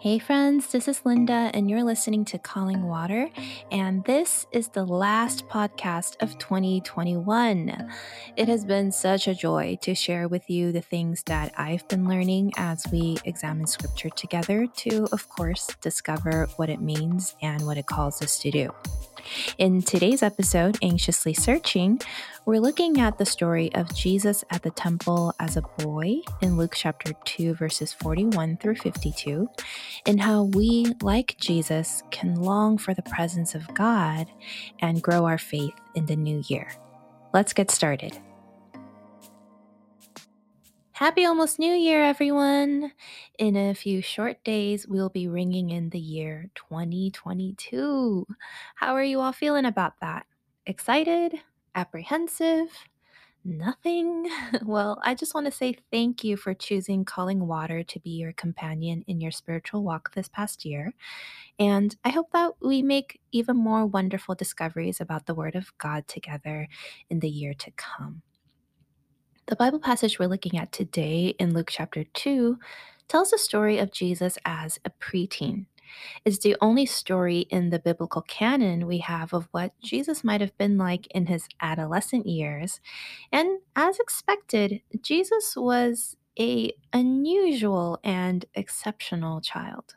Hey, friends, this is Linda, and you're listening to Calling Water. And this is the last podcast of 2021. It has been such a joy to share with you the things that I've been learning as we examine scripture together to, of course, discover what it means and what it calls us to do. In today's episode, Anxiously Searching, we're looking at the story of Jesus at the temple as a boy in Luke chapter 2, verses 41 through 52, and how we, like Jesus, can long for the presence of God and grow our faith in the new year. Let's get started. Happy almost New Year, everyone! In a few short days, we'll be ringing in the year 2022. How are you all feeling about that? Excited? Apprehensive? Nothing? Well, I just want to say thank you for choosing Calling Water to be your companion in your spiritual walk this past year. And I hope that we make even more wonderful discoveries about the Word of God together in the year to come. The Bible passage we're looking at today in Luke chapter 2 tells the story of Jesus as a preteen. It's the only story in the biblical canon we have of what Jesus might have been like in his adolescent years. And as expected, Jesus was a unusual and exceptional child.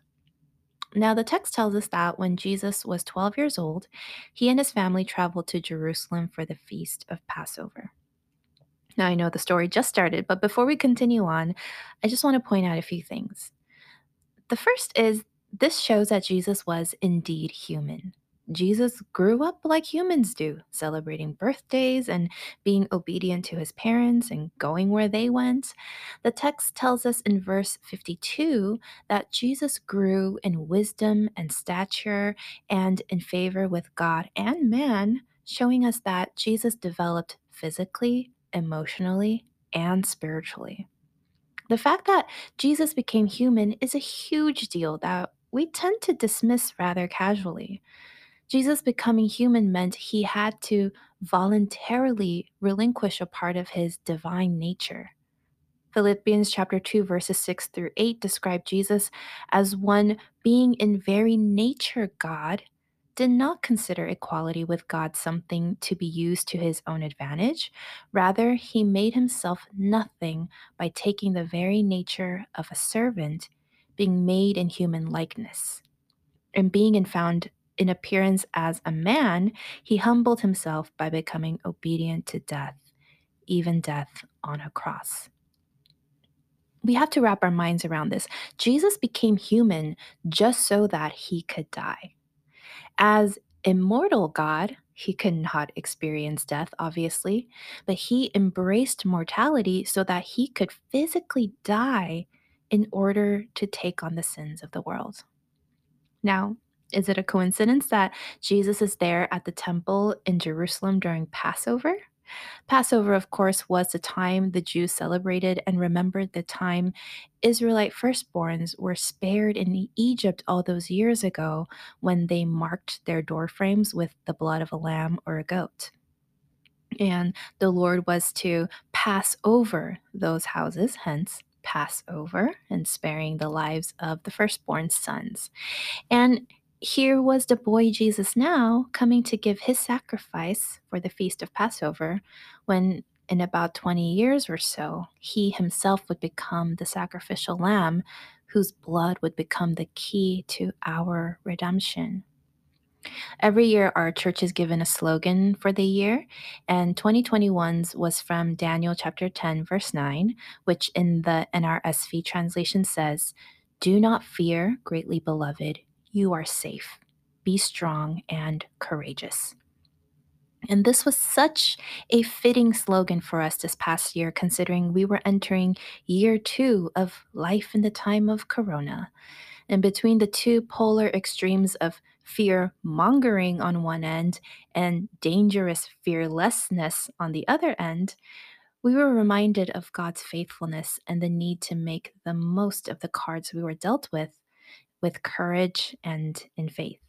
Now, the text tells us that when Jesus was 12 years old, he and his family traveled to Jerusalem for the feast of Passover. Now, I know the story just started, but before we continue on, I just want to point out a few things. The first is this shows that Jesus was indeed human. Jesus grew up like humans do, celebrating birthdays and being obedient to his parents and going where they went. The text tells us in verse 52 that Jesus grew in wisdom and stature and in favor with God and man, showing us that Jesus developed physically, emotionally, and spiritually. The fact that Jesus became human is a huge deal that we tend to dismiss rather casually. Jesus becoming human meant he had to voluntarily relinquish a part of his divine nature. Philippians chapter 2 verses 6 through 8 describe Jesus as one being in very nature God did not consider equality with God something to be used to his own advantage. Rather, he made himself nothing by taking the very nature of a servant, being made in human likeness. And being in found in appearance as a man, he humbled himself by becoming obedient to death, even death on a cross. We have to wrap our minds around this. Jesus became human just so that he could die. As immortal God, he could not experience death, obviously, but he embraced mortality so that he could physically die in order to take on the sins of the world. Now, is it a coincidence that Jesus is there at the temple in Jerusalem during Passover? Passover, of course, was the time the Jews celebrated and remembered the time Israelite firstborns were spared in Egypt all those years ago when they marked their doorframes with the blood of a lamb or a goat. And the Lord was to pass over those houses, hence Passover, and sparing the lives of the firstborn sons. And here was the boy Jesus now coming to give his sacrifice for the feast of Passover, when in about 20 years or so, he himself would become the sacrificial lamb whose blood would become the key to our redemption. Every year, our church is given a slogan for the year, and 2021's was from Daniel chapter 10, verse 9, which in the NRSV translation says, Do not fear, greatly beloved, you are safe. Be strong and courageous. And this was such a fitting slogan for us this past year, considering we were entering year two of life in the time of Corona. And between the two polar extremes of fear mongering on one end and dangerous fearlessness on the other end, we were reminded of God's faithfulness and the need to make the most of the cards we were dealt with with courage and in faith.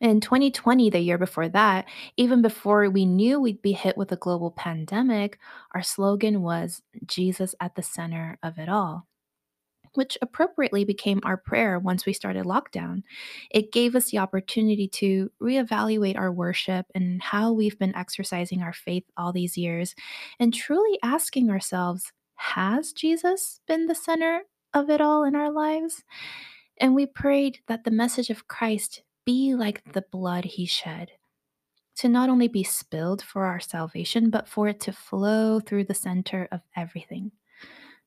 In 2020, the year before that, even before we knew we'd be hit with a global pandemic, our slogan was Jesus at the center of it all. which appropriately became our prayer once we started lockdown. It gave us the opportunity to reevaluate our worship and how we've been exercising our faith all these years and truly asking ourselves, has Jesus been the center of it all in our lives? And we prayed that the message of Christ be like the blood he shed, to not only be spilled for our salvation, but for it to flow through the center of everything.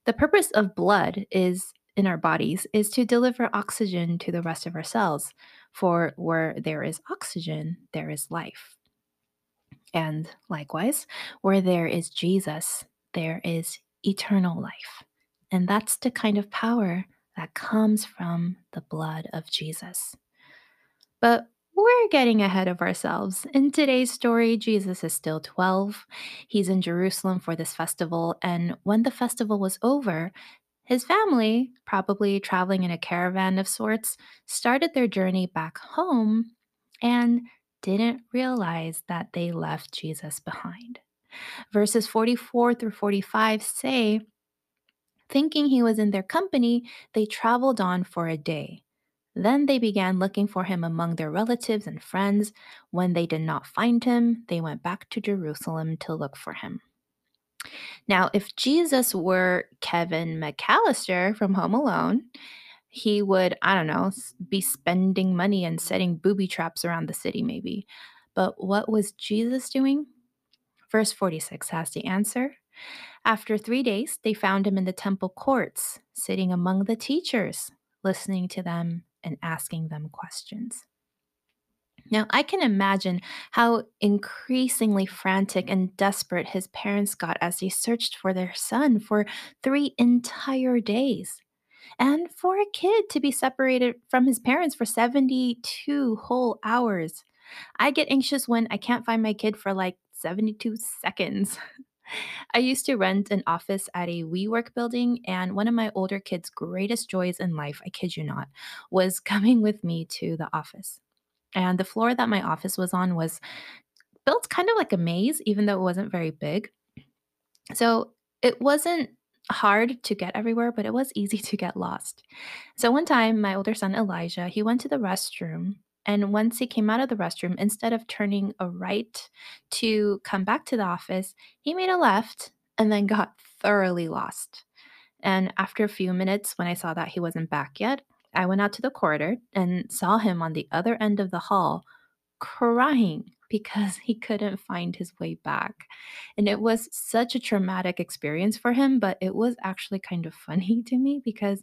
The purpose of blood is in our bodies is to deliver oxygen to the rest of our cells. For where there is oxygen, there is life. And likewise, where there is Jesus, there is eternal life. And that's the kind of power that comes from the blood of Jesus. But we're getting ahead of ourselves. In today's story, Jesus is still 12. He's in Jerusalem for this festival, and when the festival was over, his family, probably traveling in a caravan of sorts, started their journey back home and didn't realize that they left Jesus behind. Verses 44 through 45 say, Thinking he was in their company, they traveled on for a day. Then they began looking for him among their relatives and friends. When they did not find him, they went back to Jerusalem to look for him. Now, if Jesus were Kevin McAllister from Home Alone, he would, I don't know, be spending money and setting booby traps around the city, maybe. But what was Jesus doing? Verse 46 has the answer. After three days, they found him in the temple courts, sitting among the teachers, listening to them and asking them questions. Now, I can imagine how increasingly frantic and desperate his parents got as they searched for their son for three entire days. And for a kid to be separated from his parents for 72 whole hours. I get anxious when I can't find my kid for like 72 seconds. I used to rent an office at a WeWork building, and one of my older kids' greatest joys in life, I kid you not, was coming with me to the office. And the floor that my office was on was built kind of like a maze, even though it wasn't very big. So it wasn't hard to get everywhere, but it was easy to get lost. So one time, my older son Elijah, he went to the restroom and once he came out of the restroom, instead of turning a right to come back to the office, he made a left and then got thoroughly lost. And after a few minutes, when I saw that he wasn't back yet, I went out to the corridor and saw him on the other end of the hall crying because he couldn't find his way back. And it was such a traumatic experience for him, but it was actually kind of funny to me because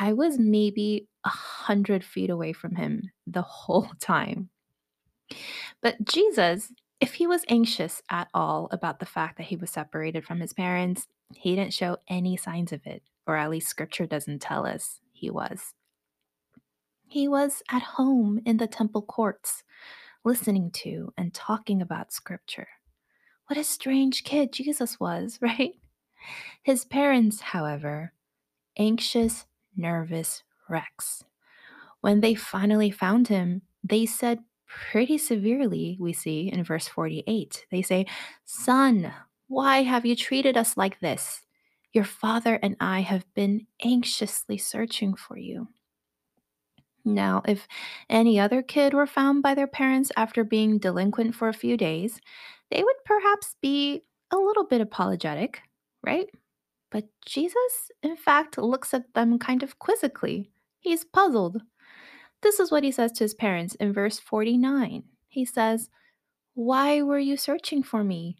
I was maybe a hundred feet away from him the whole time. But Jesus, if he was anxious at all about the fact that he was separated from his parents, he didn't show any signs of it, or at least scripture doesn't tell us he was. He was at home in the temple courts, listening to and talking about scripture. What a strange kid Jesus was, right? His parents, however, anxious nervous wrecks. When they finally found him, they said pretty severely, we see in verse 48. They say, Son, why have you treated us like this? Your father and I have been anxiously searching for you. Now, if any other kid were found by their parents after being delinquent for a few days, they would perhaps be a little bit apologetic, right? But Jesus, in fact, looks at them kind of quizzically. He's puzzled. This is what he says to his parents in verse 49. He says, Why were you searching for me?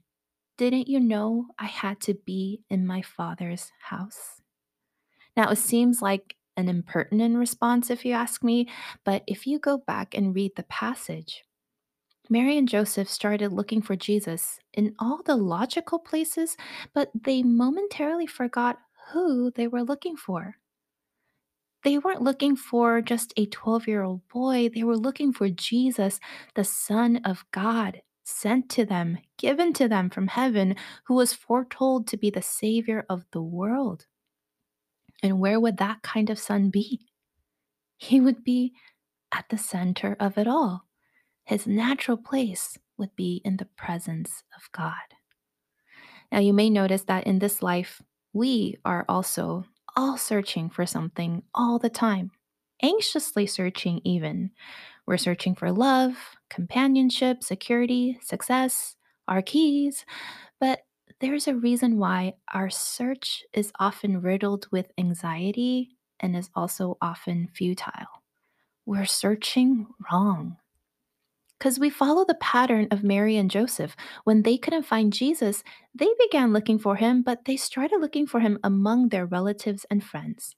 Didn't you know I had to be in my father's house? Now, it seems like an impertinent response if you ask me, but if you go back and read the passage, Mary and Joseph started looking for Jesus in all the logical places, but they momentarily forgot who they were looking for. They weren't looking for just a 12 year old boy, they were looking for Jesus, the Son of God, sent to them, given to them from heaven, who was foretold to be the Savior of the world. And where would that kind of son be? He would be at the center of it all his natural place would be in the presence of God. Now, you may notice that in this life, we are also all searching for something all the time, anxiously searching, even. We're searching for love, companionship, security, success, our keys. But there's a reason why our search is often riddled with anxiety and is also often futile. We're searching wrong. Because we follow the pattern of Mary and Joseph. When they couldn't find Jesus, they began looking for him, but they started looking for him among their relatives and friends.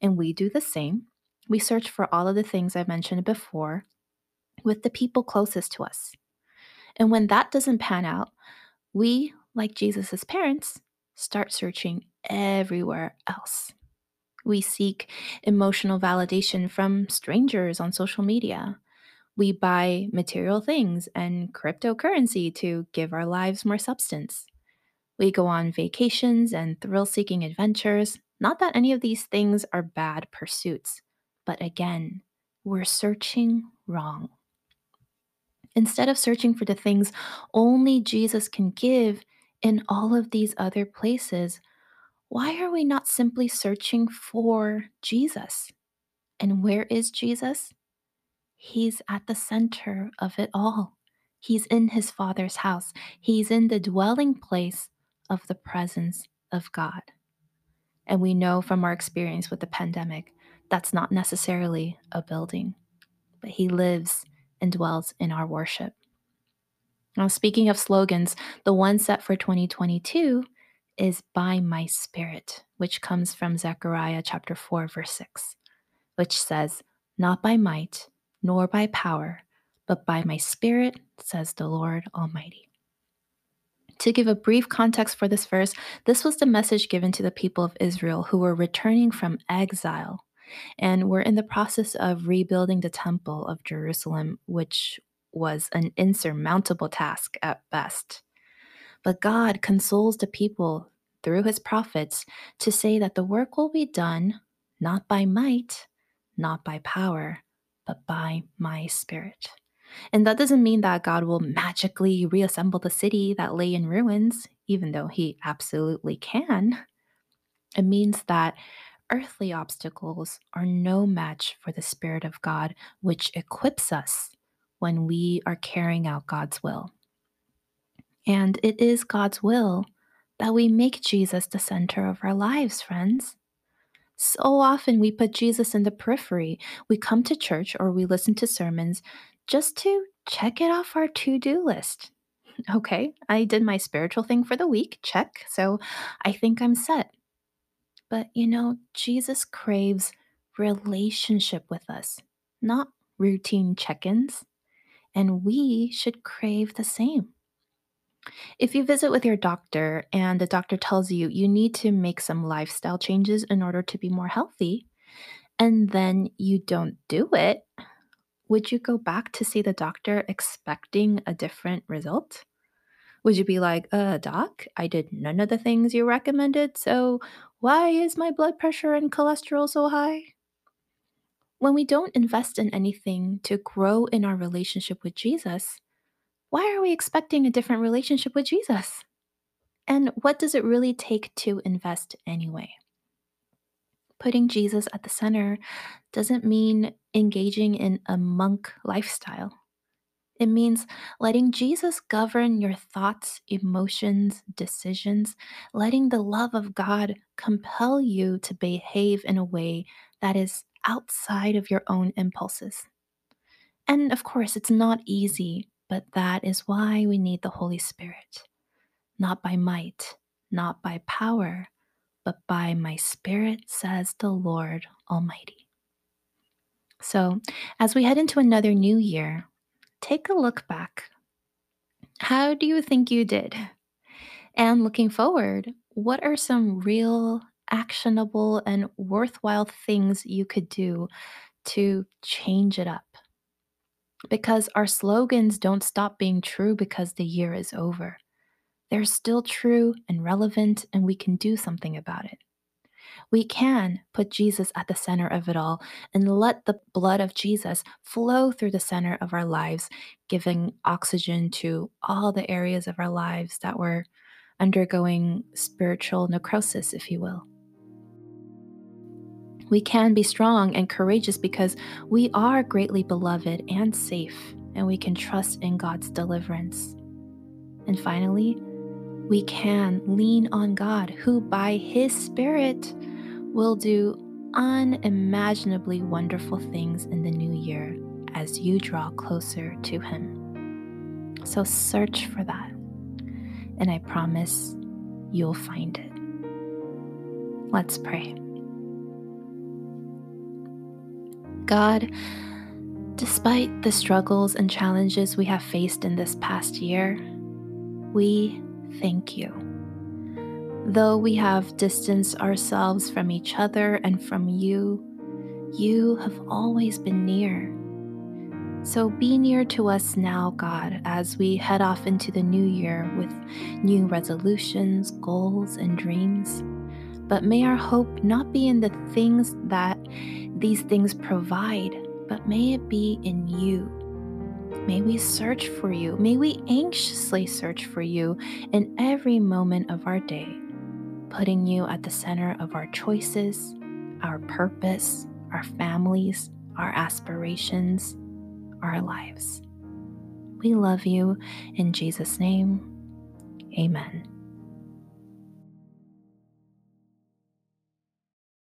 And we do the same. We search for all of the things I mentioned before with the people closest to us. And when that doesn't pan out, we, like Jesus' parents, start searching everywhere else. We seek emotional validation from strangers on social media. We buy material things and cryptocurrency to give our lives more substance. We go on vacations and thrill seeking adventures. Not that any of these things are bad pursuits, but again, we're searching wrong. Instead of searching for the things only Jesus can give in all of these other places, why are we not simply searching for Jesus? And where is Jesus? He's at the center of it all. He's in his Father's house, he's in the dwelling place of the presence of God. And we know from our experience with the pandemic, that's not necessarily a building, but he lives and dwells in our worship. Now, speaking of slogans, the one set for 2022 is by my spirit, which comes from Zechariah chapter 4, verse 6, which says, Not by might, nor by power, but by my spirit, says the Lord Almighty. To give a brief context for this verse, this was the message given to the people of Israel who were returning from exile and we're in the process of rebuilding the Temple of Jerusalem, which was an insurmountable task at best. But God consoles the people through his prophets to say that the work will be done not by might, not by power, but by my spirit. And that doesn't mean that God will magically reassemble the city that lay in ruins, even though he absolutely can. It means that earthly obstacles are no match for the Spirit of God, which equips us when we are carrying out God's will. And it is God's will that we make Jesus the center of our lives, friends. So often we put Jesus in the periphery. We come to church or we listen to sermons just to check it off our to do list. Okay, I did my spiritual thing for the week, check. So I think I'm set. But you know, Jesus craves relationship with us, not routine check ins. And we should crave the same. If you visit with your doctor and the doctor tells you you need to make some lifestyle changes in order to be more healthy, and then you don't do it, would you go back to see the doctor expecting a different result? Would you be like, uh, doc, I did none of the things you recommended, so why is my blood pressure and cholesterol so high? When we don't invest in anything to grow in our relationship with Jesus, why are we expecting a different relationship with Jesus? And what does it really take to invest anyway? Putting Jesus at the center doesn't mean engaging in a monk lifestyle. It means letting Jesus govern your thoughts, emotions, decisions, letting the love of God compel you to behave in a way that is outside of your own impulses. And of course, it's not easy, but that is why we need the Holy Spirit. Not by might, not by power, but by my Spirit, says the Lord Almighty. So, as we head into another new year, take a look back. How do you think you did? And looking forward, what are some real, actionable, and worthwhile things you could do to change it up? Because our slogans don't stop being true because the year is over. They're still true and relevant, and we can do something about it. We can put Jesus at the center of it all and let the blood of Jesus flow through the center of our lives, giving oxygen to all the areas of our lives that were undergoing spiritual necrosis, if you will. We can be strong and courageous because we are greatly beloved and safe, and we can trust in God's deliverance. And finally, we can lean on God, who by His Spirit will do unimaginably wonderful things in the new year as you draw closer to Him. So search for that, and I promise you'll find it. Let's pray. God, despite the struggles and challenges we have faced in this past year, we thank you. Though we have distanced ourselves from each other and from you, you have always been near. So be near to us now, God, as we head off into the new year with new resolutions, goals, and dreams. But may our hope not be in the things that these things provide, but may it be in you. May we search for you. May we anxiously search for you in every moment of our day, putting you at the center of our choices, our purpose, our families, our aspirations, our lives. We love you. In Jesus' name, amen.